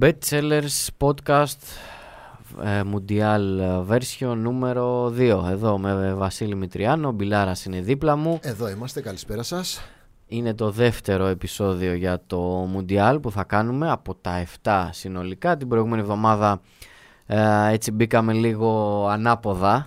Bestsellers Podcast ε, Mundial version νούμερο 2 Εδώ με Βασίλη Μητριάνο, Μπιλάρας είναι δίπλα μου. Εδώ είμαστε, καλησπέρα σας. Είναι το δεύτερο επεισόδιο για το Mundial που θα κάνουμε από τα 7 συνολικά. Την προηγούμενη εβδομάδα ε, έτσι μπήκαμε λίγο ανάποδα.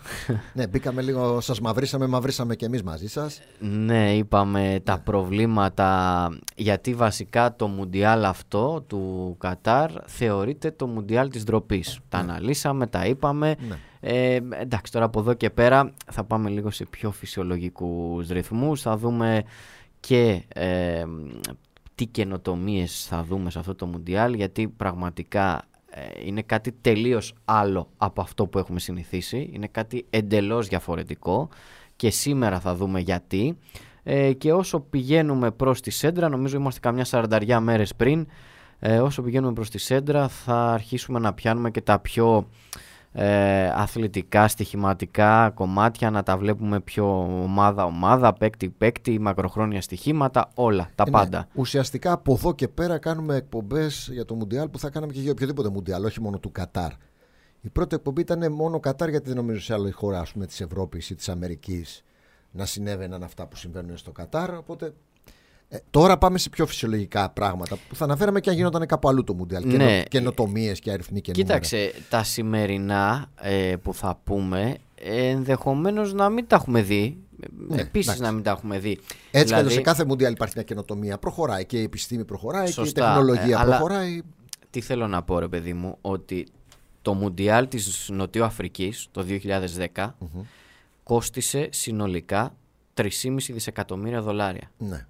Ναι, μπήκαμε λίγο, σας μαυρίσαμε, μαυρίσαμε και εμείς μαζί σας. Ναι, είπαμε τα προβλήματα, γιατί βασικά το Μουντιάλ αυτό του Κατάρ θεωρείται το Μουντιάλ της ντροπής. Τα Ναι. αναλύσαμε, τα είπαμε. Ναι. Ε, εντάξει, τώρα από εδώ και πέρα θα πάμε λίγο σε πιο φυσιολογικούς ρυθμούς. Θα δούμε και ε, τι καινοτομίες θα δούμε σε αυτό το Μουντιάλ, γιατί πραγματικά ε, είναι κάτι τελείως άλλο από αυτό που έχουμε συνηθίσει. Είναι κάτι εντελώς διαφορετικό και σήμερα θα δούμε γιατί. Ε, και όσο πηγαίνουμε προς τη Σέντρα, νομίζω είμαστε καμιά σαρανταριά μέρες πριν, ε, όσο πηγαίνουμε προς τη Σέντρα θα αρχίσουμε να πιάνουμε και τα πιο ε, αθλητικά, στοιχηματικά κομμάτια, να τα βλέπουμε πιο ομάδα-ομάδα, παίκτη-παίκτη, μακροχρόνια στοιχήματα, όλα, τα Ε, ναι, πάντα. Ουσιαστικά από εδώ και πέρα κάνουμε εκπομπές για το Μουντιάλ που θα κάναμε και για οποιοδήποτε Μουντιάλ, όχι μόνο του Κατάρ. Η πρώτη εκπομπή ήταν μόνο Κατάρ γιατί δεν νομίζω σε άλλη χώρα ας πούμε, της Ευρώπης ή της Αμερικής να συνέβαιναν αυτά που συμβαίνουν στο Κατάρ. Οπότε ε, τώρα πάμε σε πιο φυσιολογικά πράγματα που θα αναφέραμε και αν γινόταν κάπου αλλού το Μουντιάλ. Ναι. Ναι. Καινοτομίες και αριθμοί και νούμερα. Κοίταξε, τα σημερινά ε, που θα πούμε ε, ενδεχομένως να μην τα έχουμε δει. Ναι, Επίσης εντάξει. να μην τα έχουμε δει. Έτσι Δηλαδή, δηλαδή... σε κάθε Μουντιάλ υπάρχει μια καινοτομία. Προχωράει και η επιστήμη προχωράει Σωστά, και η τεχνολογία ε, αλλά- προχωράει. Τι θέλω να πω ρε παιδί μου, ότι το Μουντιάλ της Νοτιού Αφρικής το 2010 κόστισε συνολικά 3,5 δισεκατομμύρια δολάρια. Ναι.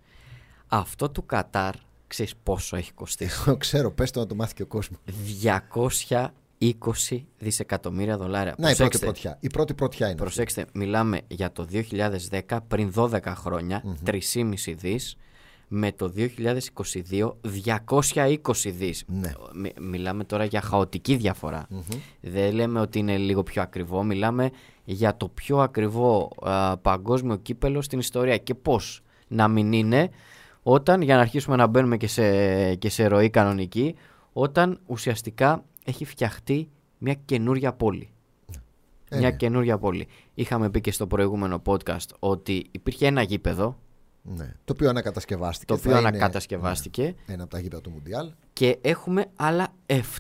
Αυτό του Κατάρ, ξέρεις πόσο έχει κοστίσει. Το ξέρω, πες το να το μάθει και ο κόσμος. 220 δισεκατομμύρια δολάρια. Να η πρώτη Προσέξτε, πρωτιά. Η πρώτη πρωτιά είναι. αυτή. Προσέξτε, μιλάμε για το 2010 πριν 12 χρόνια, 3,5 δις, με το 2022 220 δις. Ναι. Μι- μιλάμε τώρα για χαοτική διαφορά. Δεν λέμε ότι είναι λίγο πιο ακριβό, μιλάμε για το πιο ακριβό α, παγκόσμιο κύπελο στην ιστορία. Και πώς να μην είναι όταν, για να αρχίσουμε να μπαίνουμε και σε, και σε ροή κανονική, όταν ουσιαστικά έχει φτιαχτεί μια καινούρια πόλη. Ε, μια ναι. καινούρια πόλη. Είχαμε πει και στο προηγούμενο podcast ότι υπήρχε ένα γήπεδο Ναι. Το οποίο ανακατασκευάστηκε. το οποίο Θα είναι ανακατασκευάστηκε Ένα από τα γήπεδα του Μουντιάλ. και έχουμε άλλα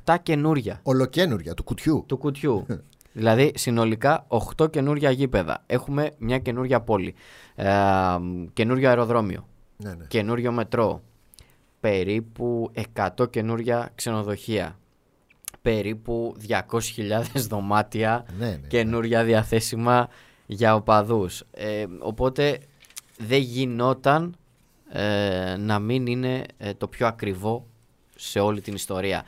7 καινούρια Ολοκένουργια του κουτιού. του κουτιού. δηλαδή συνολικά 8 καινούρια γήπεδα. Έχουμε μια καινούρια πόλη. Ε, καινούριο αεροδρόμιο. Ναι, ναι. Καινούριο μετρό. Περίπου 100 καινούρια ξενοδοχεία. Περίπου 200.000 δωμάτια Ναι, ναι, καινούρια διαθέσιμα για οπαδούς. Ε, οπότε δεν γινόταν ε, να μην είναι ε, το πιο ακριβό σε όλη την ιστορία.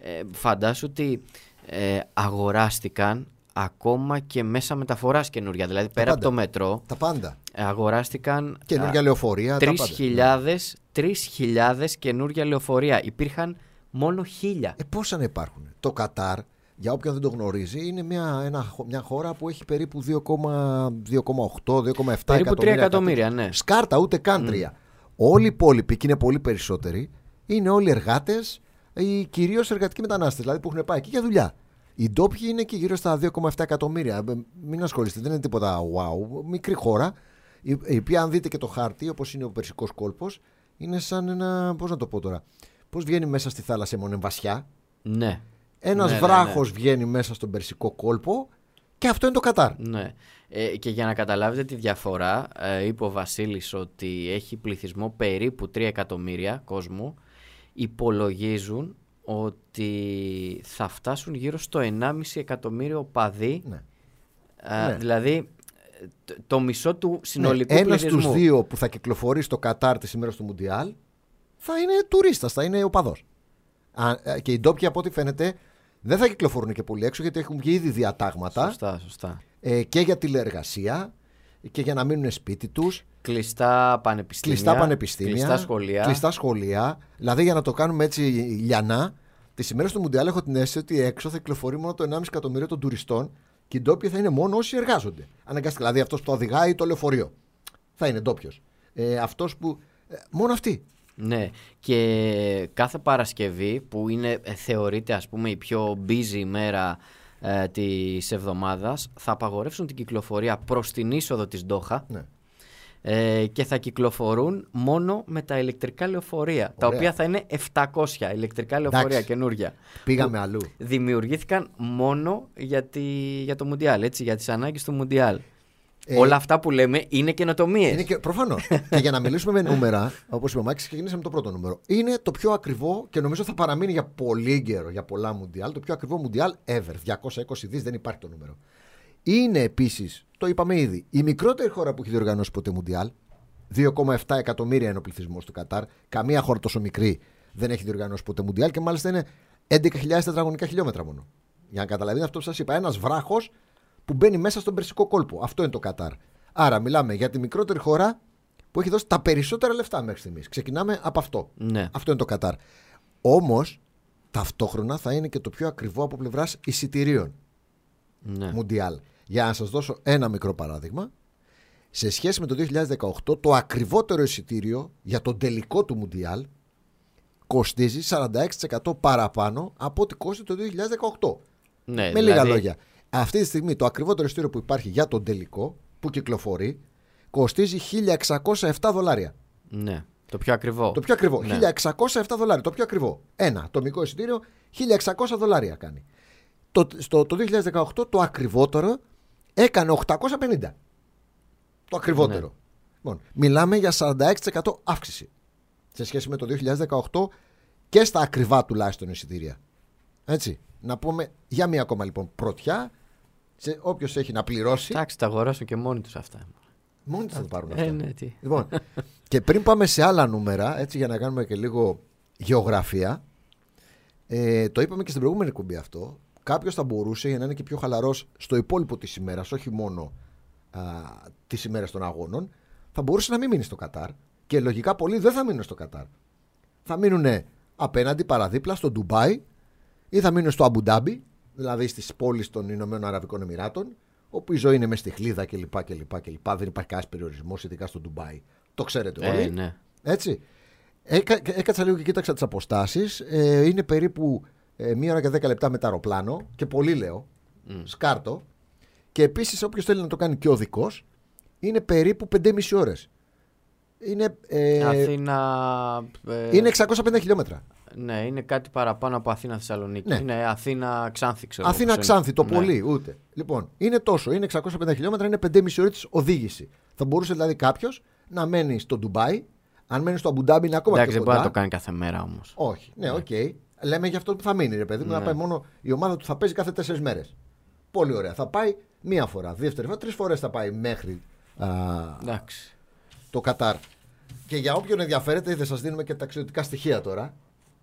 Ε, φαντάσου ότι ε, αγοράστηκαν ακόμα και μέσα μεταφοράς καινούρια. Δηλαδή πέρα από πάντα. το μετρό Τα πάντα. ε, αγοράστηκαν Καινούργια α, λεωφορεία. τα πάντα. 3.000 3.000 καινούργια λεωφορεία. Υπήρχαν μόνο 1.000. Ε, πόσα να υπάρχουν; Το Κατάρ, για όποιον δεν το γνωρίζει, είναι μια, ένα, χω- μια χώρα που έχει περίπου 2,8-2,7 Περίπου 3 εκατομμύρια. εκατομμύρια, ναι. Σκάρτα, ούτε καν τρία. Όλοι οι υπόλοιποι, και είναι πολύ περισσότεροι, είναι όλοι εργάτες ή κυρίως εργατικοί μετανάστες, δηλαδή που έχουν πάει εκεί για δουλειά. Οι ντόπιοι είναι εκεί γύρω στα 2,7 εκατομμύρια. Ε, Μην ασχολείστε, δεν είναι τίποτα wow. Μικρή χώρα, η η οποία αν δείτε και το χάρτη, όπως είναι ο Περσικός κόλπος, είναι σαν ένα. Πώς να το πω τώρα. Πώς βγαίνει μέσα στη θάλασσα μόνο βασιά. Ναι. Ένας Ναι, ναι, βράχος βγαίνει μέσα στον Περσικό κόλπο και αυτό είναι το Κατάρ. Ναι. Ε, και για να καταλάβετε τη διαφορά, ε, είπε ο Βασίλης ότι έχει πληθυσμό περίπου 3 εκατομμύρια κόσμου. Υπολογίζουν ότι θα φτάσουν γύρω στο 1,5 εκατομμύριο παδί. Ναι. Ε, Ναι. Δηλαδή ε, το, το μισό του συνολικού Ένας πληθυσμού. στου δύο που θα κυκλοφορεί στο Κατάρ τη ημέρα του Μουντιάλ θα είναι τουρίστας, θα είναι οπαδό. Και οι ντόπιοι από ό,τι φαίνεται δεν θα κυκλοφορούν και πολύ έξω γιατί έχουν βγει ήδη διατάγματα Σωστά, σωστά. ε, και για τηλεεργασία και για να μείνουν σπίτι τους. Κλειστά πανεπιστήμια. Κλειστά πανεπιστήμια. Κλειστά σχολεία. Κλειστά σχολεία. Δηλαδή για να το κάνουμε έτσι λιανά, τις ημέρες του Μουντιάλ έχω την αίσθηση ότι έξω θα κυκλοφορεί μόνο το 1,5 εκατομμύριο των τουριστών και οι ντόπιοι θα είναι μόνο όσοι εργάζονται. Αναγκαστικά. Δηλαδή αυτός που το οδηγάει το λεωφορείο. Θα είναι ντόπιος. Ε, αυτός που. ε, μόνο αυτοί. Ναι, και κάθε Παρασκευή που είναι, ε, θεωρείται ας πούμε η πιο busy ημέρα ε, της εβδομάδας θα απαγορεύσουν την κυκλοφορία προς την είσοδο της Ντόχα Ναι. Ε, και θα κυκλοφορούν μόνο με τα ηλεκτρικά λεωφορεία τα Ωραία. οποία θα είναι 700 ηλεκτρικά λεωφορεία Εντάξει. καινούρια Πήγαμε αλλού. δημιουργήθηκαν μόνο για, τη, για το Μουντιάλ, έτσι, για τις ανάγκες του Μουντιάλ. Ε, Όλα αυτά που λέμε είναι καινοτομίες. Είναι και, προφανώς. και για να μιλήσουμε με νούμερα, όπως είπε ο Μάκης, ξεκινήσαμε το πρώτο νούμερο. Είναι το πιο ακριβό και νομίζω θα παραμείνει για πολύ καιρό, για πολλά Μουντιάλ. Το πιο ακριβό Μουντιάλ ever. 220 δις δεν υπάρχει το νούμερο. Είναι επίσης, το είπαμε ήδη, η μικρότερη χώρα που έχει διοργανώσει ποτέ Μουντιάλ. 2,7 εκατομμύρια είναι ο πληθυσμός του Κατάρ. Καμία χώρα τόσο μικρή δεν έχει διοργανώσει ποτέ Μουντιάλ και μάλιστα είναι 11.000 τετραγωνικά χιλιόμετρα μόνο. Για να καταλαβαίνετε αυτό που σας είπα. Ένας βράχος που μπαίνει μέσα στον Περσικό κόλπο. Αυτό είναι το Κατάρ. Άρα μιλάμε για τη μικρότερη χώρα που έχει δώσει τα περισσότερα λεφτά μέχρι στιγμής. Ξεκινάμε από αυτό. Ναι. Αυτό είναι το Κατάρ. Όμως ταυτόχρονα θα είναι και το πιο ακριβό από πλευράς εισιτηρίων. ναι. Μουντιάλ. Για να σας δώσω ένα μικρό παράδειγμα. Σε σχέση με το 2018, το ακριβότερο εισιτήριο για τον τελικό του Μουντιάλ κοστίζει 46% παραπάνω από ό,τι κόστησε το 2018. Ναι, με λίγα δηλαδή, λόγια. Αυτή τη στιγμή το ακριβότερο εισιτήριο που υπάρχει για τον τελικό, που κυκλοφορεί, κοστίζει 1607 δολάρια. Ναι. Το πιο ακριβό. Το πιο ακριβό. Ναι. 1607 δολάρια. Το πιο ακριβό. Ένα ατομικό εισιτήριο 1600 δολάρια κάνει. Το, στο, το 2018 το ακριβότερο έκανε 850. Το ακριβότερο. Ναι. Λοιπόν, μιλάμε για 46% αύξηση σε σχέση με το 2018 και στα ακριβά τουλάχιστον εισιτήρια. Έτσι. Να πούμε για μία ακόμα λοιπόν πρωτιά. Σε όποιος έχει να πληρώσει. Εντάξει, τα αγοράσουν και μόνοι τους αυτά. Μόνοι τους θα το πάρουν αυτά. Ε, ναι, τι. Λοιπόν, και πριν πάμε σε άλλα νούμερα, έτσι για να κάνουμε και λίγο γεωγραφία, ε, το είπαμε και στην προηγούμενη κουμπί αυτό. Κάποιος θα μπορούσε για να είναι και πιο χαλαρός στο υπόλοιπο της ημέρας, όχι μόνο τι ημέρε των αγώνων, θα μπορούσε να μην μείνει στο Κατάρ. Και λογικά πολλοί δεν θα μείνουν στο Κατάρ. Θα μείνουν απέναντι, παραδίπλα, στο Ντουμπάι ή θα μείνουν στο Αμπουντάμπι, δηλαδή στις πόλεις των Ηνωμένων Αραβικών Εμμυράτων, όπου η ζωή είναι μες στη χλίδα κλπ. κλπ, κλπ. Δεν υπάρχει κανένας περιορισμός, ειδικά στο Ντουμπάι. Το ξέρετε όλοι. Ε, ναι. Έτσι. Έκα, έκατσα λίγο και κοίταξα τις αποστάσεις. Ε, είναι περίπου ε, μία ώρα και δέκα λεπτά με το αεροπλάνο. Και πολύ λέω. Σκάρτο. Και επίσης, όποιος θέλει να το κάνει και οδικό, είναι περίπου 5,5 ώρες. Είναι, ε, Αθήνα. ε, είναι 650 χιλιόμετρα. Ναι, είναι κάτι παραπάνω από Αθήνα Θεσσαλονίκη. Ναι. Είναι Αθήνα Ξάνθη, ξέρω. Αθήνα πόσο είναι. Ξάνθη, το Ναι. πολύ, ούτε. Λοιπόν, είναι τόσο. Είναι 650 χιλιόμετρα, είναι 5,5 ώρες οδήγηση. Θα μπορούσε δηλαδή κάποιος να μένει στο Ντουμπάι. Αν μένει στο Άμπου Ντάμπι είναι ακόμα Εντάξει, πιο δεν μπορεί κοντά. να το κάνει κάθε μέρα όμως. Όχι, ναι, οκ. Λέμε για αυτό που θα μείνει, ρε παιδί μου, να Ναι. πάει μόνο η ομάδα του θα παίζει κάθε τέσσερις μέρες. Πολύ ωραία. Θα πάει μία φορά, δεύτερη φορά, τρεις φορές θα πάει μέχρι α, Εντάξει. το Κατάρ. Και για όποιον ενδιαφέρεται, δεν σας δίνουμε και ταξιδιωτικά στοιχεία τώρα,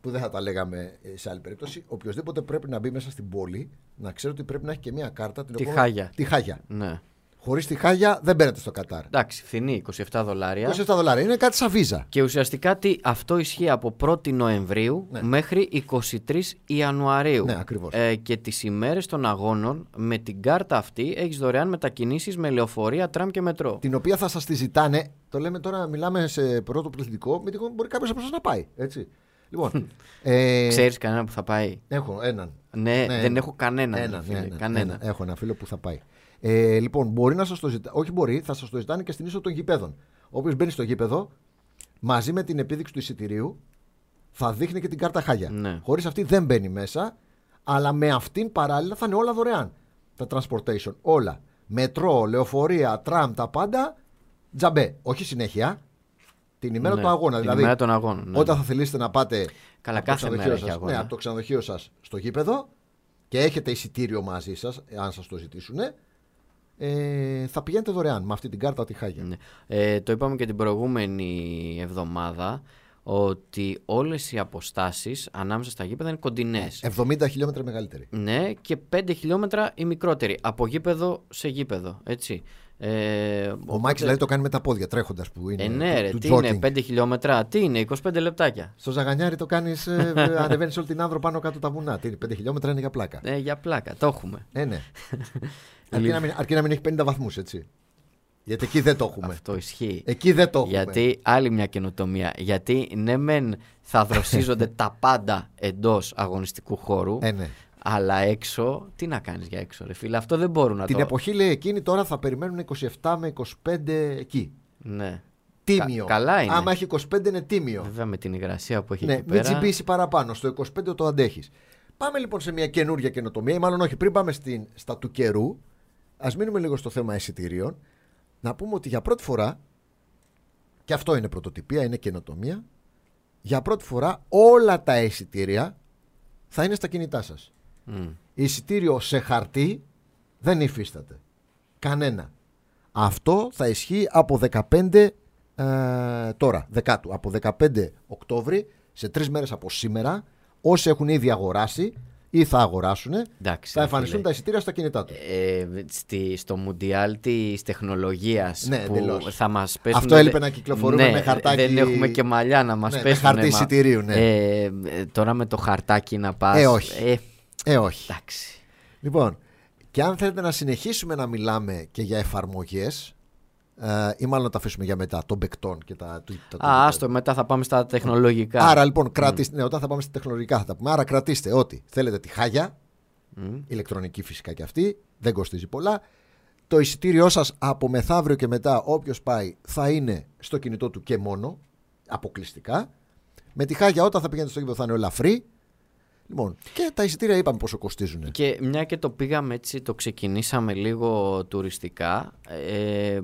που δεν θα τα λέγαμε ε, σε άλλη περίπτωση. Οποιοδήποτε πρέπει να μπει μέσα στην πόλη, να ξέρει ότι πρέπει να έχει και μία κάρτα. Την Τη οποία- Χάγια. Τη Χάγια. Ναι. Χωρίς τη Χάγια δεν μπαίνετε στο Κατάρ. Εντάξει, φθηνή, 27 δολάρια. 27 δολάρια. Είναι κάτι σαν βίζα. Και ουσιαστικά τι, αυτό ισχύει από 1η Νοεμβρίου Ναι. μέχρι 23 Ιανουαρίου. Ναι, ακριβώς. Ε, και τις ημέρες των αγώνων με την κάρτα αυτή έχεις δωρεάν μετακινήσεις με λεωφορεία, τραμ και μετρό. την οποία θα σας τη ζητάνε. Το λέμε τώρα, μιλάμε σε πρώτο πληθυντικό. Με τυχόν μπορεί κάποιος από εσά να πάει. Έτσι. Λοιπόν. ε, Ξέρεις κανένα που θα πάει; Έχω έναν. Ναι, Ναι, δεν ναι. έχω κανέναν. Ένα, φίλε, ναι, ναι, κανένα. ένα. Έχω ένα φίλο που θα πάει. Ε, λοιπόν, μπορεί να σας το ζητάνε. Όχι, μπορεί, θα σας το ζητάνε και στην είσοδο των γηπέδων. Όποιος μπαίνει στο γήπεδο, μαζί με την επίδειξη του εισιτηρίου, θα δείχνει και την κάρτα χάγια. Ναι. Χωρίς αυτή δεν μπαίνει μέσα, αλλά με αυτήν παράλληλα θα είναι όλα δωρεάν. Τα transportation, όλα. Μετρό, λεωφορεία, τραμ, τα πάντα τζαμπέ. Όχι συνέχεια. Την ημέρα Ναι, του αγώνα. την δηλαδή, ημέρα των αγώνων, ναι. όταν θα θελήσετε να πάτε Καλά, από το κάθε ξενοδοχείο μέρα έχει σας- αγώνα. Ναι, από το ξενοδοχείο σας στο γήπεδο και έχετε εισιτήριο μαζί σας, αν σας το ζητήσουν, ε, θα πηγαίνετε δωρεάν με αυτή την κάρτα τη Χάγια. Ναι. Ε, το είπαμε και την προηγούμενη εβδομάδα ότι όλες οι αποστάσεις ανάμεσα στα γήπεδα είναι κοντινές. 70 χιλιόμετρα μεγαλύτερη. Ναι, και 5 χιλιόμετρα η μικρότερη. Από γήπεδο σε γήπεδο. Έτσι. Ε, Ο οπότε- Μάκη δηλαδή το κάνει με τα πόδια, τρέχοντας που είναι. Ε, ναι, ρε, του τι jogging. είναι, 5 χιλιόμετρα, τι είναι, 25 λεπτάκια; Στο Ζαγανιάρι το κάνεις, ε, ανεβαίνεις όλη την άνδρο πάνω κάτω τα βουνά. Τι είναι, 5 χιλιόμετρα είναι για πλάκα. Ε, για πλάκα, το έχουμε. Ε, ναι. αρκεί, να μην, αρκεί να μην έχει 50 βαθμούς, έτσι. Γιατί εκεί δεν το έχουμε. Αυτό ισχύει. Εκεί δεν το έχουμε. Γιατί άλλη μια καινοτομία. Γιατί ναι, μεν θα δροσίζονται τα πάντα εντός αγωνιστικού χώρου. Ε, ναι. Αλλά έξω, τι να κάνεις για έξω, ρε φίλε. Αυτό δεν μπορούν να Την το. εποχή λέει εκείνη τώρα θα περιμένουν 27 με 25 εκεί. Ναι. Τίμιο. Κα- καλά είναι. Άμα έχει 25 είναι τίμιο. Βέβαια με την υγρασία που έχει Ναι, εκεί μην πέρα. τσιμπήσει παραπάνω. Στο 25 το αντέχεις. Πάμε λοιπόν σε μια καινούργια καινοτομία, ή μάλλον όχι, πριν πάμε στην, στα του καιρού, ας μείνουμε λίγο στο θέμα εισιτηρίων. Να πούμε ότι για πρώτη φορά, και αυτό είναι πρωτοτυπία, είναι καινοτομία, για πρώτη φορά όλα τα εισιτήρια θα είναι στα κινητά σας. Μμ. Εισιτήριο σε χαρτί δεν υφίσταται. Κανένα. Αυτό θα ισχύει από 15 ε, τώρα, δεκάτου, από 15 Οκτώβρη, σε τρεις μέρες από σήμερα, όσοι έχουν ήδη αγοράσει ή θα αγοράσουν, Εντάξει, θα ρε εμφανιστούν φίλε. τα εισιτήρια στα κινητά τους. Ε, στη, στο Μουντιάλ της τεχνολογίας Ναι, που εντελώς. θα μας πέσουν. Αυτό έλειπε να κυκλοφορούμε ναι, με χαρτάκι- Δεν έχουμε και μαλλιά να μας Ναι, με πέσουν. χαρτί μα- εισιτηρίου, ναι. Ε, ε, τώρα με το χαρτάκι να πας. Ε, όχι. Ε, Ε, όχι. εντάξει. Λοιπόν, και αν θέλετε να συνεχίσουμε να μιλάμε και για εφαρμογές, ε, ή μάλλον να τα αφήσουμε για μετά, των παικτών και τα, του- τα, του- Α, άστο, μετά θα πάμε στα τεχνολογικά. Άρα λοιπόν, κρατήστε. Ναι, όταν θα πάμε στα τεχνολογικά θα τα πούμε. Άρα κρατήστε ότι θέλετε τη χάγια, Μμ. ηλεκτρονική φυσικά και αυτή, δεν κοστίζει πολλά. Το εισιτήριό σας από μεθαύριο και μετά, όποιος πάει, θα είναι στο κινητό του και μόνο, αποκλειστικά. Με τη χάγια, όταν θα πηγαίνετε στο γήπεδο, θα είναι όλα free. Λοιπόν, και τα εισιτήρια είπαμε πόσο κοστίζουν. Και μια και το πήγαμε έτσι, το ξεκινήσαμε λίγο τουριστικά, ε,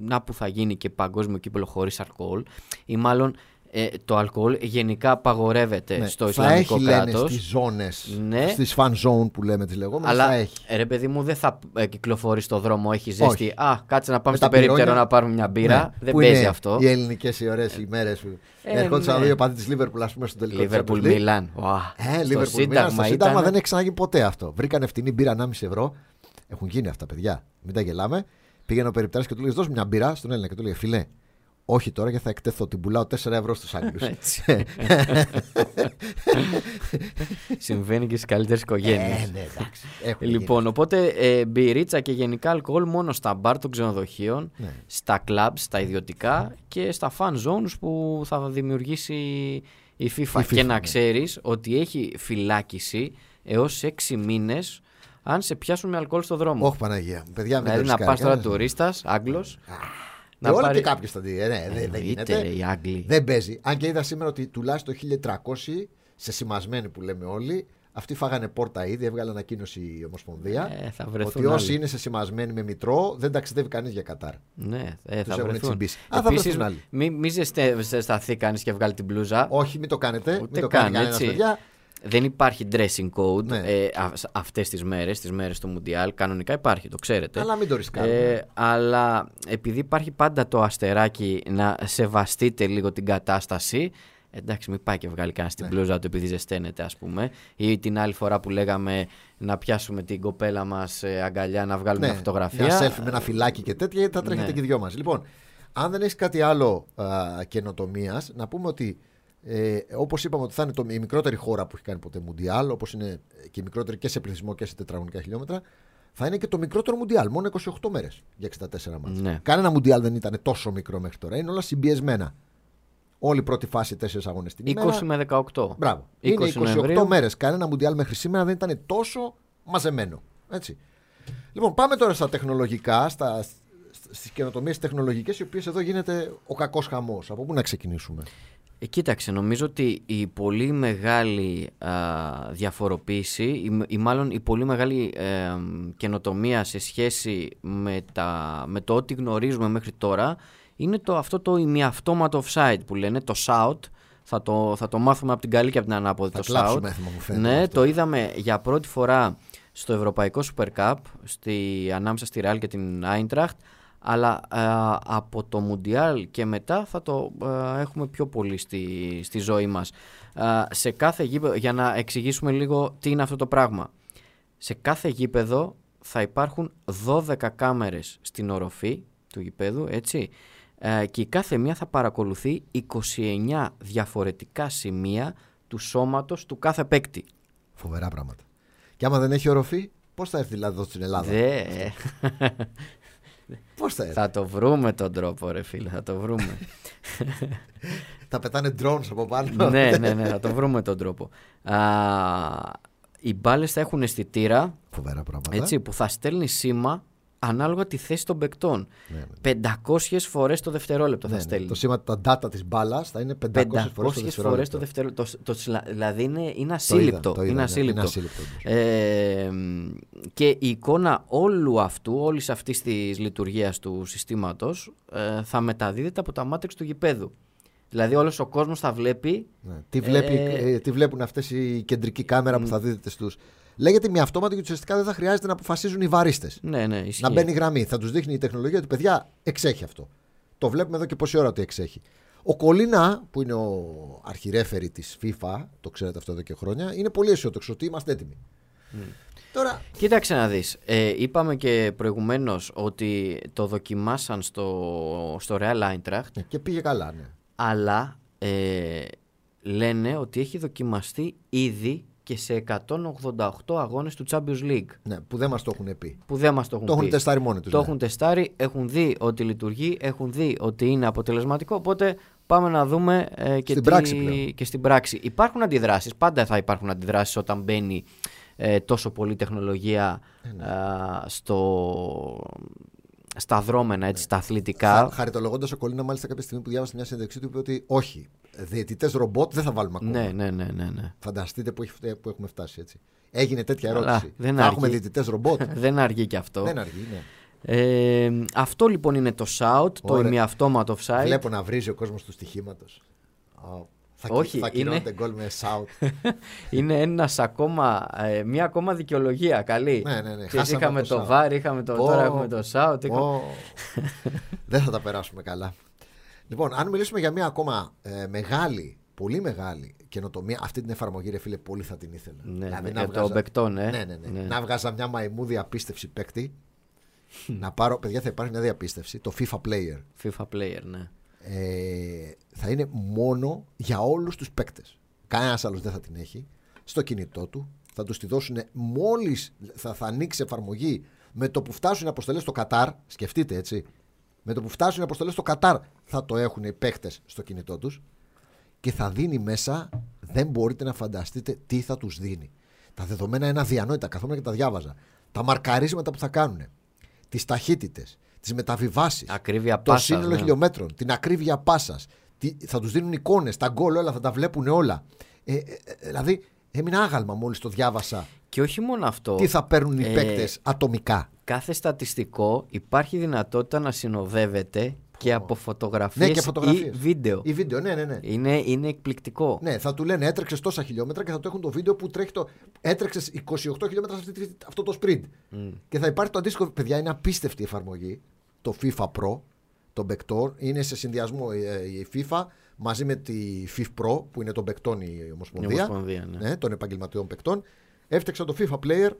να που θα γίνει και παγκόσμιο κύπελο χωρίς αλκοόλ, ή μάλλον ε, το αλκοόλ γενικά απαγορεύεται Ναι, στο θα Ισλαμικό έχει, λένε, κράτος. στις ζώνες, Ναι. στις fan zone που λέμε τις λεγόμενες, Αλλά θα έχει. ε, ρε παιδί μου δεν θα ε, κυκλοφορεί στο δρόμο, έχει ζέστη. Όχι. Α, κάτσε να πάμε Με στο τα πυρόνια. περίπτερο να πάρουμε μια μπύρα. Ναι, δεν που παίζει είναι αυτό. Οι ελληνικές οι ωραίες ημέρε που Ε, ερχόντουσαν ναι. δύο παδί της Λίβερπουλ, ας πούμε, στο τελικό. της Λίβερπουλ Champions League. Μιλάν. Ε, Λίβερπουλ Μίλαν, στο Σύνταγμα δεν έχει ξαναγίνει ποτέ αυτό. Βρήκανε φτηνή μπύρα 1,5 ευρώ. Έχουν γίνει αυτά, παιδιά. Μην τα γελάμε. Πήγαινε ο περιπτέρα και του λέει: Δώσ' μου μια μπύρα στον Έλληνα και του λέει: Φιλέ, όχι τώρα γιατί θα εκτεθώ. Την πουλάω 4 ευρώ στους Άγγλους. Έτσι. Συμβαίνει και στις καλύτερες οικογένειες. ε, ναι, εντάξει. Έχουν Λοιπόν, οπότε ε, μπυρίτσα και γενικά αλκοόλ μόνο στα μπαρ των ξενοδοχείων, Ναι. στα κλαμπς, στα ιδιωτικά και στα fan zones που θα δημιουργήσει η FIFA. Η FIFA, και να ναι. ξέρεις ότι έχει φυλάκιση έως 6 μήνες αν σε πιάσουν με αλκοόλ στο δρόμο. Όχι Παναγία. μου. Παιδιά, μην δηλαδή το να ρισκάρετε. πας τώρα Ε, τουρίστας, Άγγλος, Ε, όλα και κάποιος θα δει. Ε, ναι, δεν- δεν εννοείται γίνεται. ρε, οι Άγγλοι. Δεν παίζει. Αν και είδα σήμερα ότι τουλάχιστον 1300 σε σημασμένοι που λέμε όλοι, αυτοί φάγανε πόρτα ήδη, έβγαλε ανακοίνωση η Ομοσπονδία. Ε, θα βρεθούν ότι όσοι άλλοι. είναι σε σημασμένοι με μητρό δεν ταξιδεύει κανείς για Κατάρ. Ναι, ε, Τους θα έχουν βρεθούν. τσιμπήσει. Α, θα Επίσης, βρεθούν άλλοι. μη, μη ζεστε- ζεσταθεί κανείς και βγάλει την μπλούζα. Όχι, μην το κάνετε. Ούτε μην το καν, κάνει κανένας έτσι. παιδιά. Δεν υπάρχει dressing code Ναι. ε, α- αυτές τις μέρες, τις μέρες του Μουντιάλ. Κανονικά υπάρχει, το ξέρετε. Αλλά μην το ρισκάρουμε. Ε, αλλά επειδή υπάρχει πάντα το αστεράκι να σεβαστείτε λίγο την κατάσταση. Εντάξει, μην πάει και βγάλει κανένα Ναι. την πλούζα του επειδή ζεσταίνεται, ας πούμε. Ή την άλλη φορά που λέγαμε να πιάσουμε την κοπέλα μας αγκαλιά να βγάλουμε μια φωτογραφία. Ναι, Μια selfie με ένα φυλάκι και τέτοια, γιατί θα τρέχετε Ναι. και οι δυο μας. Λοιπόν, αν δεν έχεις κάτι άλλο καινοτομίας, να πούμε ότι ε, όπως είπαμε ότι θα είναι το, η μικρότερη χώρα που έχει κάνει ποτέ Μουντιάλ, όπως είναι και η μικρότερη και σε πληθυσμό και σε τετραγωνικά χιλιόμετρα, θα είναι και το μικρότερο Μουντιάλ. Μόνο 28 μέρες για 64 μάτια. Ναι. Κανένα Μουντιάλ δεν ήταν τόσο μικρό μέχρι τώρα. Είναι όλα συμπιεσμένα. Όλη η πρώτη φάση, τέσσερις αγώνες την 20 ημέρα. με 18. Μπράβο. 20 είναι 28 Νοεμβρίου. μέρες. Κανένα Μουντιάλ μέχρι σήμερα δεν ήταν τόσο μαζεμένο. Έτσι. Λοιπόν, πάμε τώρα στα τεχνολογικά, στα, στις καινοτομίες τεχνολογικές, οι οποίες εδώ γίνεται ο κακός χαμός. Από πού να ξεκινήσουμε; Ε, κοίταξε, νομίζω ότι η πολύ μεγάλη α, διαφοροποίηση ή, ή μάλλον η πολύ μεγάλη ε, καινοτομία σε σχέση με, τα, με το ό,τι γνωρίζουμε μέχρι τώρα είναι το, αυτό το ημιαυτόματο offside που λένε, το shout. Θα το, θα το μάθουμε από την καλή και από την ανάποδη Θα το κλάψουμε shout. έθιμα, μου φαίνεται Ναι, αυτό. το είδαμε για πρώτη φορά στο Ευρωπαϊκό Super Cup στη, ανάμεσα στη Real και την Eintracht αλλά ε, από το Μουντιάλ και μετά θα το ε, έχουμε πιο πολύ στη, στη ζωή μας. Ε, σε κάθε γήπεδο, για να εξηγήσουμε λίγο τι είναι αυτό το πράγμα. Σε κάθε γήπεδο θα υπάρχουν 12 κάμερες στην οροφή του γήπεδου, έτσι, ε, και η κάθε μία θα παρακολουθεί 29 διαφορετικά σημεία του σώματος του κάθε παίκτη. Φοβερά πράγματα. Και άμα δεν έχει οροφή, πώς θα έρθει δηλαδή εδώ στην Ελλάδα; Δε... Πώς θα έρθει; Θα το βρούμε τον τρόπο, ρε φίλε, θα το βρούμε. Θα πετάνε drones από πάνω. ναι, ναι, ναι, θα το βρούμε τον τρόπο. Α, οι μπάλες θα έχουν αισθητήρα Φοβερά πράγματα. έτσι, που θα στέλνει σήμα ανάλογα τη θέση των παικτών. Ναι, 500 φορές το δευτερόλεπτο Ναι, θα ναι. στέλνει. Το σήμα, τα data της μπάλας θα είναι 500, 500 φορές το φορές δευτερόλεπτο. το δευτερόλεπτο. Το, το, σλα- δηλαδή είναι, είναι Το είδα, ασύλληπτο. το είδα, είναι ναι, ασύλληπτο. είναι ασύλληπτο, όντως. Ε, μ, και η εικόνα όλου αυτού, όλης αυτής της λειτουργίας του συστήματος, ε, θα μεταδίδεται από τα μάτρix του γηπέδου. Δηλαδή, όλος ο κόσμος θα βλέπει. Ναι. Τι, βλέπει, Ε, ε, τι βλέπουν αυτές οι κεντρική κάμερα που θα δίδεται στου. Λέγεται μια αυτόματη γιατί ουσιαστικά δεν θα χρειάζεται να αποφασίζουν οι βαρίστες. Ναι, ναι, ισχύει. Να μπαίνει γραμμή. Θα τους δείχνει η τεχνολογία ότι παιδιά εξέχει αυτό. Το βλέπουμε εδώ και πόση ώρα ότι εξέχει. Ο Κολίνα, που είναι ο αρχιρέφερη της FIFA, το ξέρετε αυτό εδώ και χρόνια, είναι πολύ αισιόδοξο ότι είμαστε έτοιμοι. Τώρα. Κοίταξε να δεις. Ε, είπαμε και προηγουμένως ότι το δοκιμάσαν στο, στο Real Eintracht, ναι, και πήγε καλά, ναι. αλλά ε, λένε ότι έχει δοκιμαστεί ήδη και σε 188 αγώνες του Champions League. ναι που δεν μας το έχουν πει. Που δεν μας το έχουν Το έχουν πει. τεστάρει μόνοι τους. Το έχουν τεστάρει, έχουν δει ότι λειτουργεί, έχουν δει ότι είναι αποτελεσματικό. Οπότε πάμε να δούμε ε, και, Στην τι- πράξη πλέον. και στην πράξη. Υπάρχουν αντιδράσεις, πάντα θα υπάρχουν αντιδράσεις όταν μπαίνει ε, τόσο πολύ τεχνολογία Ε, ναι. α, στο, στα δρόμενα, έτσι, στα αθλητικά. Χαριτολογώντας ο Κολίνα, μάλιστα κάποια στιγμή που διάβασε μια συνέντευξή του, είπε ότι όχι, διαιτητές ρομπότ δεν θα βάλουμε ακόμα. Ναι, ναι, ναι, ναι, ναι. Φανταστείτε που, έχει, που έχουμε φτάσει έτσι. Έγινε τέτοια Αλλά ερώτηση. δεν θα αρκεί. έχουμε διαιτητές ρομπότ; Δεν αργεί και αυτό. δεν αργεί, ναι. Ε, αυτό λοιπόν είναι το shout, το Ωραία. ημιαυτόματο offside. Βλέπω να βρίζει ο κόσμος του στοιχήματος. Θα, Όχι, θα είναι- κυρώνεται γκολ με shout. Είναι ένας ακόμα, ε, μια ακόμα δικαιολογία καλή. Ναι, ναι, ναι. Ξέρεις, Χάσαμε είχαμε το το shout. VAR, είχαμε το, Πω. τώρα έχουμε το shout. είχαμε- Ω. δεν θα τα περάσουμε καλά. Λοιπόν, αν μιλήσουμε για μια ακόμα ε, μεγάλη, πολύ μεγάλη καινοτομία, αυτή την εφαρμογή, ρε φίλε, πολύ θα την ήθελα. Ναι, Δηλαδή, ναι, να για βγάζα- το Μπεκτόν, ε. Ναι, ναι, ναι. Ναι. Να βγάζα μια μαϊμούδη απίστευση παίκτη. να πάρω, παιδιά, θα υπάρχει μια διαπίστευση. Το FIFA Player FIFA player, ναι. ε, θα είναι μόνο για όλους τους παίκτες. Κανένας άλλος δεν θα την έχει στο κινητό του. Θα τους τη δώσουν μόλις θα, θα ανοίξει εφαρμογή με το που φτάσουν οι αποστολές στο Κατάρ. Σκεφτείτε έτσι. Με το που φτάσουν οι αποστολές στο Κατάρ θα το έχουν οι παίκτες στο κινητό τους και θα δίνει μέσα, δεν μπορείτε να φανταστείτε τι θα τους δίνει. Τα δεδομένα είναι αδιανόητα, καθόμουν και τα διάβαζα. Τα μαρκαρίσματα που θα κάνουν, τις ταχύτητες, τις μεταβιβάσεις, Ακρίβεια το πάσας, σύνολο ναι. χιλιόμετρων, την ακρίβεια πάσας. Θα τους δίνουν εικόνες, τα γκολ, όλα θα τα βλέπουν όλα. Ε, ε, ε, δηλαδή, έμεινα άγαλμα μόλις το διάβασα. Και όχι μόνο αυτό. Τι θα παίρνουν οι ε, παίκτες ατομικά. Κάθε στατιστικό υπάρχει δυνατότητα να συνοδεύεται και από φωτογραφίες, Ναι, και φωτογραφίες. ή βίντεο. Ή βίντεο, ναι, ναι, ναι. Είναι, είναι εκπληκτικό. Ναι, θα του λένε έτρεξες τόσα χιλιόμετρα και θα το έχουν το βίντεο που τρέχει το. Έτρεξες 28 χιλιόμετρα σε αυτή, τη- αυτό το sprint. Και θα υπάρχει το αντίστοιχο. Παιδιά, είναι απίστευτη η εφαρμογή. Το FIFA Pro, το Bector. Είναι σε συνδυασμό ε, η FIFA μαζί με τη FIF Pro που είναι το Becton η Ομοσπονδία. Η Ομοσπονδία, ναι. ναι, των επαγγελματιών παικτών. Έφτιαξα το FIFA Player.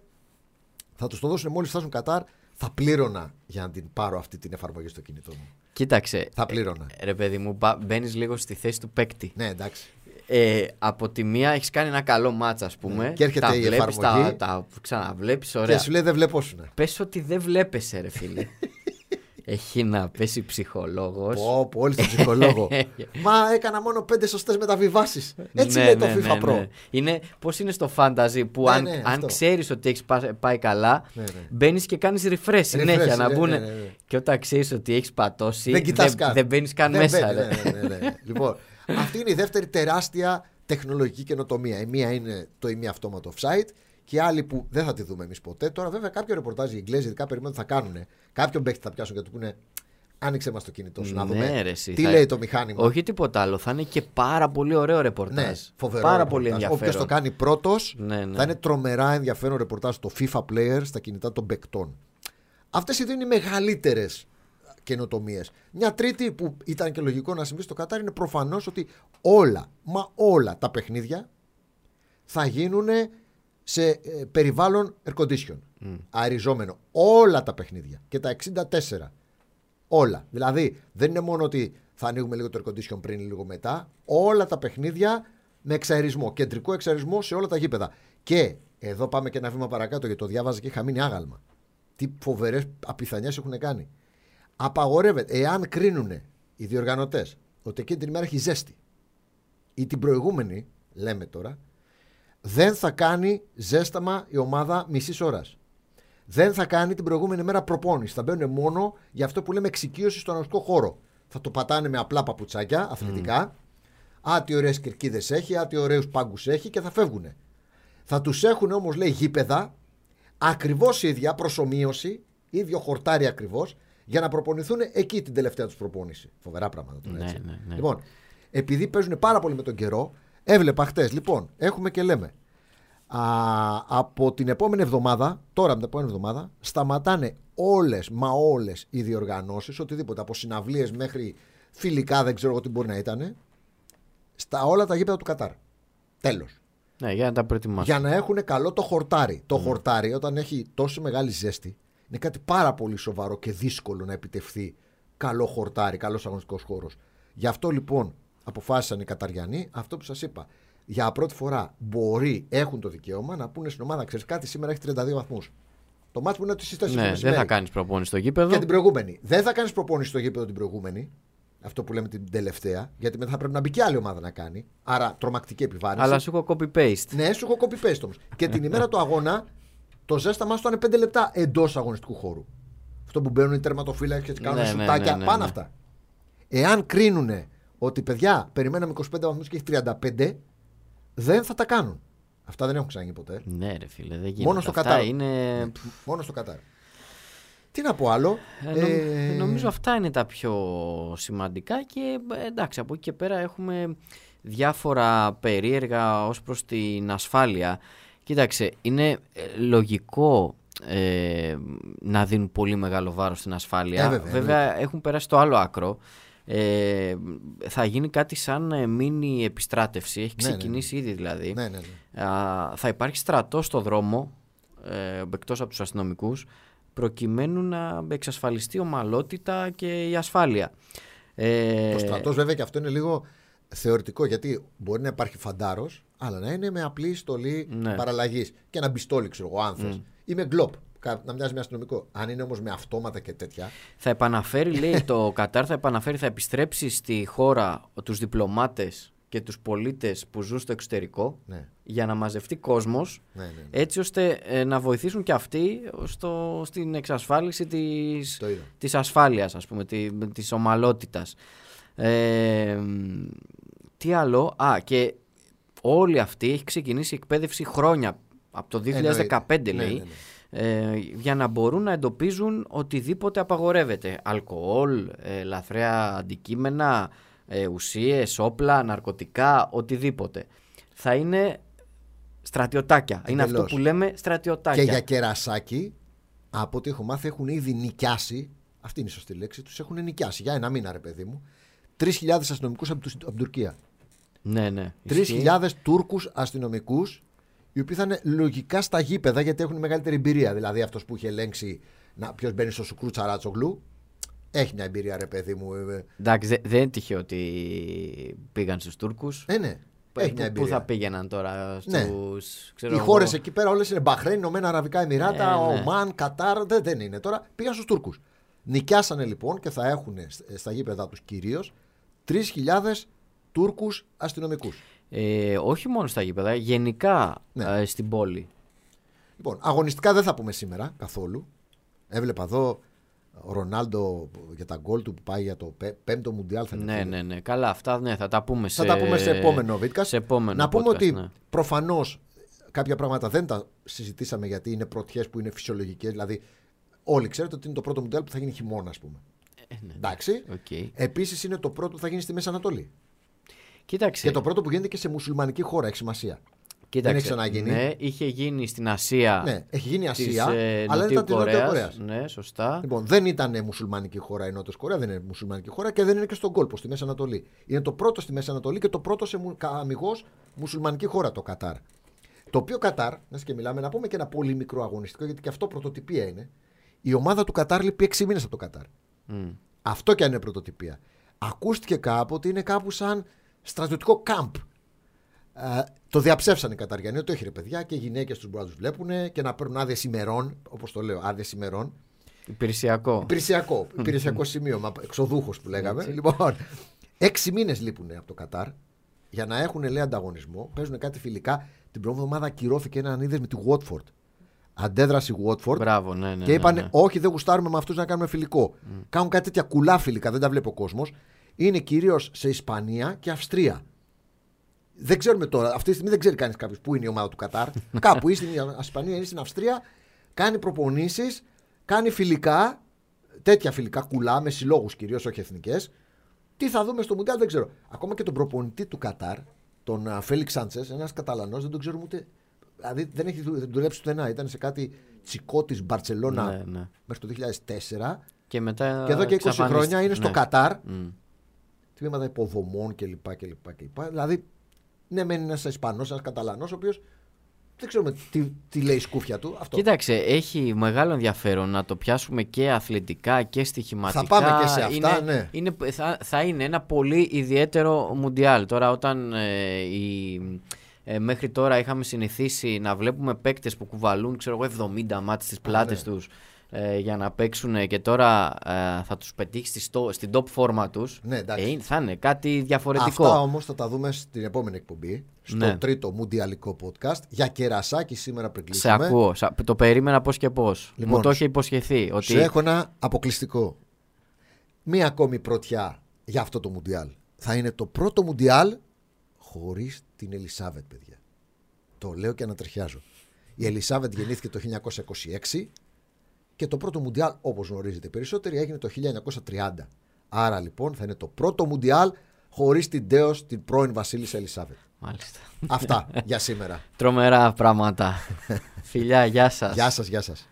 Θα τους το δώσουν μόλις φτάσουν Κατάρ. Θα πλήρωνα για να την πάρω αυτή την εφαρμογή στο κινητό μου. Κοίταξε. Θα πλήρωνα. ε, ρε παιδί μου, μπαίνεις λίγο στη θέση του παίκτη. Ναι, εντάξει. Ε, από τη μία έχεις κάνει ένα καλό μάτσα, ας πούμε. Ναι. Και έρχεται τα η βλέπεις, εφαρμογή. Τα, τα ξαναβλέπει, Και ωραία. σου λέει δεν βλεπόσουνα. Πες ότι δεν βλέπεσαι, ρε φίλε. Έχει να πέσει ψυχολόγος. Πω, πω, όλοι στον ψυχολόγο. Μα έκανα μόνο πέντε σωστές μεταβιβάσεις. Έτσι Ναι, λέει το ναι, FIFA ναι, Pro. ναι. Είναι πώς είναι στο fantasy που Ναι, αν, ναι, αν αυτό. ξέρεις ότι έχεις πάει καλά, Ναι, ναι. μπαίνεις και κάνεις refresh συνέχεια να ναι, μπουν. ναι, ναι, ναι. Και όταν ξέρεις ότι έχεις πατώσει, Δεν κοιτάς δεν, καν. δεν μπαίνεις καν Δεν μέσα. μπαίνεις, ρε. ναι, ναι, ναι, ναι. λοιπόν, αυτή είναι η δεύτερη τεράστια τεχνολογική καινοτομία. Η μία είναι το ημιαυτόματο offside και η άλλη που δεν θα τη δούμε εμείς ποτέ. Τώρα, βέβαια, κάποιο ρεπορτάζ οι Εγγλέζοι ειδικά περιμένουν ότι θα κάνουν. Κάποιον παίχτη θα πιάσουν και του πούνε Άνοιξε μας το κινητό σου να Ναι, δούμε. ρε, εσύ, τι θα- λέει το μηχάνημα. Όχι τίποτα άλλο. Θα είναι και πάρα πολύ ωραίο ρεπορτάζ. Ναι, φοβερό πάρα ρεπορτάζ. πολύ ενδιαφέρον. Όποιος το κάνει πρώτος, Ναι, ναι. θα είναι τρομερά ενδιαφέρον ρεπορτάζ στο FIFA Player στα κινητά των παικτών. Αυτές οι δύο είναι οι μεγαλύτερες καινοτομίες. Μια τρίτη που ήταν και λογικό να συμβεί στο Κατάρ είναι προφανώς ότι όλα, μα όλα τα παιχνίδια θα γίνουν σε ε, περιβάλλον air condition. Αεριζόμενο. Όλα τα παιχνίδια. Και τα 64. Όλα. Δηλαδή δεν είναι μόνο ότι θα ανοίγουμε λίγο το air condition πριν, λίγο μετά. Όλα τα παιχνίδια με εξαερισμό. Κεντρικό εξαερισμό σε όλα τα γήπεδα. Και εδώ πάμε και ένα βήμα παρακάτω γιατί το διάβαζα και είχα μείνει άγαλμα. Τι φοβερές απιθανιές έχουν κάνει. Απαγορεύεται, εάν κρίνουν οι διοργανωτές ότι εκείνη την ημέρα έχει ζέστη ή την προηγούμενη, λέμε τώρα, δεν θα κάνει ζέσταμα η ομάδα μισής ώρας. Δεν θα κάνει την προηγούμενη μέρα προπόνηση. Θα μπαίνουν μόνο για αυτό που λέμε εξοικείωση στον αγροτικό χώρο. Θα το πατάνε με απλά παπουτσάκια αθλητικά. Mm. Α, τι ωραίες κερκίδες έχει, α, τι ωραίους πάγκους έχει και θα φεύγουν. Θα τους έχουν όμως, λέει, γήπεδα ακριβώς ίδια, προσωμείωση, ίδιο χορτάρι ακριβώς, για να προπονηθούν εκεί την τελευταία τους προπόνηση. Φοβερά πράγματα τώρα Ναι, έτσι. ναι, ναι. Λοιπόν, επειδή παίζουν πάρα πολύ με τον καιρό, έβλεπα χτες. Λοιπόν, έχουμε και λέμε. Α, από την επόμενη εβδομάδα, τώρα από την επόμενη εβδομάδα, σταματάνε όλες, μα όλες οι διοργανώσεις, οτιδήποτε, από συναυλίες μέχρι φιλικά, δεν ξέρω εγώ τι μπορεί να ήταν, στα όλα τα γήπεδα του Κατάρ. Τέλος. Ναι, για να τα προετοιμάσουν. Για να έχουν καλό το χορτάρι. Το χορτάρι, όταν έχει τόσο μεγάλη ζέστη, είναι κάτι πάρα πολύ σοβαρό και δύσκολο να επιτευχθεί καλό χορτάρι, καλός αγωνιστικός χώρος. Γι' αυτό λοιπόν αποφάσισαν οι Καταριανοί αυτό που σας είπα. Για πρώτη φορά μπορεί, έχουν το δικαίωμα να πούνε στην ομάδα: Ξέρεις κάτι, σήμερα έχει 32 βαθμούς. Το μάτι που είναι ότι στι 4 Ναι, δεν θα κάνεις προπόνηση στο γήπεδο. Και την προηγούμενη. Δεν θα κάνεις προπόνηση στο γήπεδο την προηγούμενη. Αυτό που λέμε την τελευταία. Γιατί μετά θα πρέπει να μπει και άλλη ομάδα να κάνει. Άρα τρομακτική επιβάρυνση. Αλλά σου έχω copy-paste. Ναι, σου έχω copy paste όμως. και την ημέρα του αγώνα το ζέσταμά σου ήταν 5 λεπτά εντός αγωνιστικού χώρου. Αυτό που μπαίνουν οι τερματοφύλακες και κάνουν Ναι, ναι, σουτάκια. ναι, ναι, πάνε ναι. αυτά. Εάν κρίνουν ότι παιδιά περιμέναμε 25 βαθμούς και έχει 35, δεν θα τα κάνουν. Αυτά δεν έχουν ξαναγίνει ποτέ. Ναι, ρε φίλε, δεν γίνεται. Μόνο στο Αυτά Κατάρ. είναι. Μόνο στο Κατάρ. Τι να πω άλλο. Ε, νομ- Ε, Νομίζω αυτά είναι τα πιο σημαντικά και ε, εντάξει από εκεί και πέρα έχουμε διάφορα περίεργα ως προς την ασφάλεια. Κοίταξε, είναι ε, λογικό ε, να δίνουν πολύ μεγάλο βάρος στην ασφάλεια. Ε, βέβαια, έχουν περάσει το άλλο άκρο. Ε, θα γίνει κάτι σαν ε, μίνι επιστράτευση. Έχει Ναι, ναι, ναι. ξεκινήσει ήδη δηλαδή. Ναι, ναι, ναι. Α, θα υπάρχει στρατό στο δρόμο ε, εκτός από τους αστυνομικούς προκειμένου να εξασφαλιστεί η ομαλότητα και η ασφάλεια. Ε, Το στρατός βέβαια και αυτό είναι λίγο θεωρητικό γιατί μπορεί να υπάρχει φαντάρος, αλλά να είναι με απλή στολή Ναι. παραλλαγής. Και ένα μπιστόλι, ξέρω εγώ, αν θες. Ή με γκλοπ. Κα- Να μοιάζει με αστυνομικό. Αν είναι όμως με αυτόματα και τέτοια. Θα επαναφέρει, λέει, το Κατάρ θα επαναφέρει, θα επιστρέψει στη χώρα τους διπλωμάτες και τους πολίτες που ζουν στο εξωτερικό Ναι, για να μαζευτεί κόσμος ναι, ναι. ναι. έτσι ώστε ε, να βοηθήσουν και αυτοί στο, στην εξασφάλιση της, Το είδα. της ασφάλειας, ας πούμε, τη, της ομαλότητας. Ε, μ, τι άλλο, α, και όλη αυτή έχει ξεκινήσει η εκπαίδευση χρόνια, από το 2015 Εννοείται. λέει, Ναι, ναι, ναι. Ε, για να μπορούν να εντοπίζουν οτιδήποτε απαγορεύεται. Αλκοόλ, ε, λαθρέα αντικείμενα, ε, ουσίες, όπλα, ναρκωτικά, οτιδήποτε. Θα είναι στρατιωτάκια. Είναι αυτό Εντελώς. που λέμε στρατιωτάκια. Και για κερασάκι, από ό,τι έχω μάθει, έχουν ήδη νοικιάσει. Αυτή είναι η σωστή λέξη. Τους έχουν νοικιάσει για ένα μήνα, ρε παιδί μου. 3.000 αστυνομικούς από, τους- από την Τουρκία. Ναι, ναι. ισχύει. 3.000 Τούρκους αστυνομικούς, οι οποίοι θα είναι λογικά στα γήπεδα γιατί έχουν μεγαλύτερη εμπειρία. Δηλαδή αυτός που είχε ελέγξει ποιος μπαίνει στο σουκρού τσαράτσογλου. Έχει μια εμπειρία, ρε παιδί μου. ε, Εντάξει, δε- δεν είναι τυχαίο ότι πήγαν στους Τούρκους. Ε, ναι. Πού- Έχει μια πού, εμπειρία. θα πήγαιναν τώρα στους... Ναι. ξέρω Οι εγώ, χώρε εκεί πέρα όλες είναι Μπαχρέιν, Ηνωμένα Αραβικά Εμμυράτα, Ε, ναι. Ομάν, Κατάρ. Δεν, δεν είναι τώρα. Πήγαν στους Τούρκους. Νοικιάσανε λοιπόν και θα έχουν στα γήπεδα τους κυρίως 3.000 Τούρκους αστυνομικούς. Ε, όχι μόνο στα γήπεδα, γενικά Ναι. ε, στην πόλη. Λοιπόν, αγωνιστικά δεν θα πούμε σήμερα καθόλου. Έβλεπα εδώ ο Ρονάλντο για τα γκολ του που πάει για το πέ- πέμπτο Μουντιάλ. Θα είναι Ναι, φίλε. ναι, ναι. Καλά, αυτά ναι, θα τα πούμε σε, Θα τα πούμε σε επόμενο βίντεο. σε επόμενο Να πούμε podcast, ότι ναι. προφανώς κάποια πράγματα δεν τα συζητήσαμε γιατί είναι πρωτιές που είναι φυσιολογικές. Δηλαδή, όλοι ξέρετε ότι είναι το πρώτο Μουντιάλ που θα γίνει χειμώνα, ας πούμε. Ε, ναι, Εντάξει. οκ. Επίσης είναι το πρώτο που θα γίνει στη Μέση Ανατολή. Κοίταξε, Και το πρώτο που γίνεται και σε μουσουλμανική χώρα, έχει σημασία. κοίταξε, έχει ξαναγίνει. Ναι, είχε γίνει στην Ασία Ναι, έχει γίνει της Ασία, ε, αλλά Νοτιού ήταν της Νότια Κορέας. Κορέας. Ναι, σωστά. Λοιπόν, δεν ήταν μουσουλμανική χώρα η Νότια Κορέα, δεν είναι μουσουλμανική χώρα και δεν είναι και στον κόλπο, στη Μέση Ανατολή. Είναι το πρώτο στη Μέση Ανατολή και το πρώτο σε αμιγώς μουσουλμανική χώρα το Κατάρ. Το οποίο Κατάρ, να και μιλάμε, να πούμε και ένα πολύ μικρό αγωνιστικό, γιατί και αυτό πρωτοτυπία είναι. Η ομάδα του Κατάρ λείπει 6 μήνες από το Κατάρ. Μμ. Αυτό και αν είναι πρωτοτυπία. Ακούστηκε κάπου ότι είναι κάπου σαν στρατιωτικό κάμπ. Ε, το διαψεύσανε οι Καταριανοί ότι όχι ρε παιδιά και οι γυναίκες τους μπορούν να του βλέπουν και να παίρνουν άδειες ημερών, όπως το λέω, άδειες ημερών. Υπηρεσιακό. Υπηρεσιακό, υπηρεσιακό σημείωμα, εξοδούχος που λέγαμε. Λοιπόν, έξι μήνες λείπουν από το Κατάρ για να έχουν λέει ανταγωνισμό. Παίζουν κάτι φιλικά. Την πρώτη εβδομάδα ακυρώθηκε ένα ανίδε με τη Watford. Αντέδρασε η Watford Μπράβο, ναι, ναι. και είπαν: ναι, ναι. Όχι, δεν γουστάρουμε με αυτούς να κάνουμε φιλικό. Κάνουν κάτι τέτοια κουλά φιλικά, δεν τα βλέπει ο κόσμος. Είναι κυρίως σε Ισπανία και Αυστρία. Δεν ξέρουμε τώρα, αυτή τη στιγμή δεν ξέρει κανείς κάποιος πού είναι η ομάδα του Κατάρ. Κάπου ή στην Ισπανία ή στην Αυστρία. Κάνει προπονήσεις, κάνει φιλικά, τέτοια φιλικά κουλά με συλλόγους κυρίως, όχι εθνικές. Τι θα δούμε στο Μουντιάλ δεν ξέρω. Ακόμα και τον προπονητή του Κατάρ, τον α, Φέλιξ Σάντσες, ένας Καταλανός, δεν τον ξέρουμε ούτε. Δηλαδή δεν έχει δου- δουλέψει πουθενά. Ήταν σε κάτι τσικό της Μπαρσελόνα Ναι, ναι. μέχρι το 2004. Και μετά. Και εδώ και 20 εξαφανίστηκε. χρόνια είναι στο Ναι. Κατάρ. Μμ. Τμήματα υποδομών κλπ. κλπ, κλπ. Δηλαδή, ναι, μένει ένας Ισπανός, ένας Καταλανός, ο οποίος δεν ξέρουμε τι, τι λέει η σκούφια του. Αυτό. Κοίταξε, έχει μεγάλο ενδιαφέρον να το πιάσουμε και αθλητικά και στοιχηματικά. Θα πάμε και σε αυτά, είναι, ναι. Είναι, θα, θα είναι ένα πολύ ιδιαίτερο μουντιάλ. Τώρα όταν ε, η, ε, μέχρι τώρα είχαμε συνηθίσει να βλέπουμε παίκτες που κουβαλούν ξέρω εγώ 70 μάτς στις πλάτες ναι. τους ε, για να παίξουν και τώρα ε, θα τους πετύχει στη στο- στην top φόρμα τους Ναι, εντάξει. ε, είναι- θα είναι κάτι διαφορετικό. Αυτά όμως θα τα δούμε στην επόμενη εκπομπή. Στο Ναι. τρίτο μουντιαλικό podcast. Για κερασάκι σήμερα πριν Σε κλείσουμε. ακούω. Σα- Το περίμενα πώς και πώς. Λοιπόν, Μου το είχε υποσχεθεί. Ότι... Σε έχω ένα αποκλειστικό. Μία ακόμη πρωτιά για αυτό το Μουντιάλ. Θα είναι το πρώτο Μουντιάλ χωρίς την Ελισάβετ, παιδιά. Το λέω και ανατριχιάζω. Η Ελισάβετ γεννήθηκε το 1926 και το πρώτο Μουντιάλ, όπως γνωρίζετε οι περισσότεροι, έγινε το 1930. Άρα λοιπόν θα είναι το πρώτο Μουντιάλ χωρίς την τέος την πρώην Βασίλισσα Ελισάβετ. Μάλιστα. Αυτά για σήμερα. Τρομερά πράγματα. Φιλιά, γεια σας. Γεια σας, γεια σας.